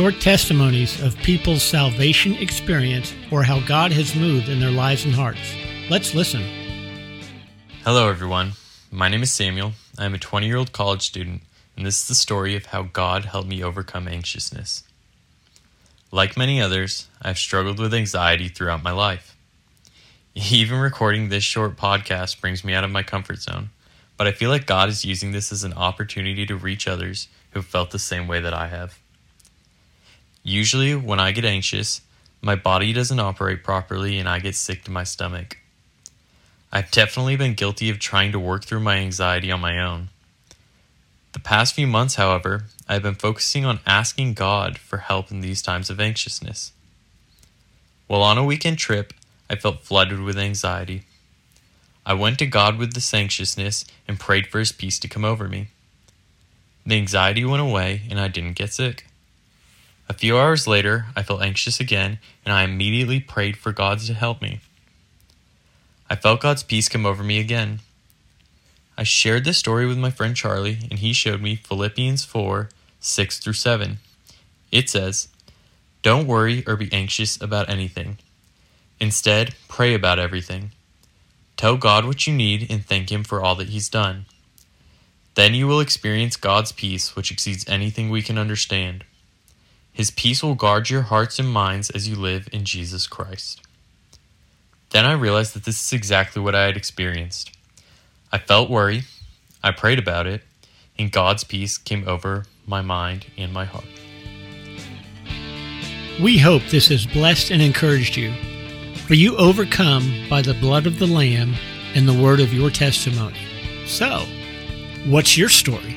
short testimonies of people's salvation experience or how God has moved in their lives and hearts. Let's listen. Hello, everyone. My name is Samuel. I am a 20 year old college student, and this is the story of how God helped me overcome anxiousness. Like many others, I've struggled with anxiety throughout my life. Even recording this short podcast brings me out of my comfort zone, but I feel like God is using this as an opportunity to reach others who have felt the same way that I have. Usually, when I get anxious, my body doesn't operate properly and I get sick to my stomach. I've definitely been guilty of trying to work through my anxiety on my own. The past few months, however, I've been focusing on asking God for help in these times of anxiousness. While on a weekend trip, I felt flooded with anxiety. I went to God with this anxiousness and prayed for His peace to come over me. The anxiety went away and I didn't get sick. Few hours later, I felt anxious again and I immediately prayed for God to help me. I felt God's peace come over me again. I shared this story with my friend Charlie, and he showed me Philippians 4 6 through 7. It says, Don't worry or be anxious about anything. Instead, pray about everything. Tell God what you need and thank Him for all that He's done. Then you will experience God's peace, which exceeds anything we can understand. His peace will guard your hearts and minds as you live in Jesus Christ. Then I realized that this is exactly what I had experienced. I felt worry, I prayed about it, and God's peace came over my mind and my heart. We hope this has blessed and encouraged you. For you overcome by the blood of the Lamb and the word of your testimony. So, what's your story?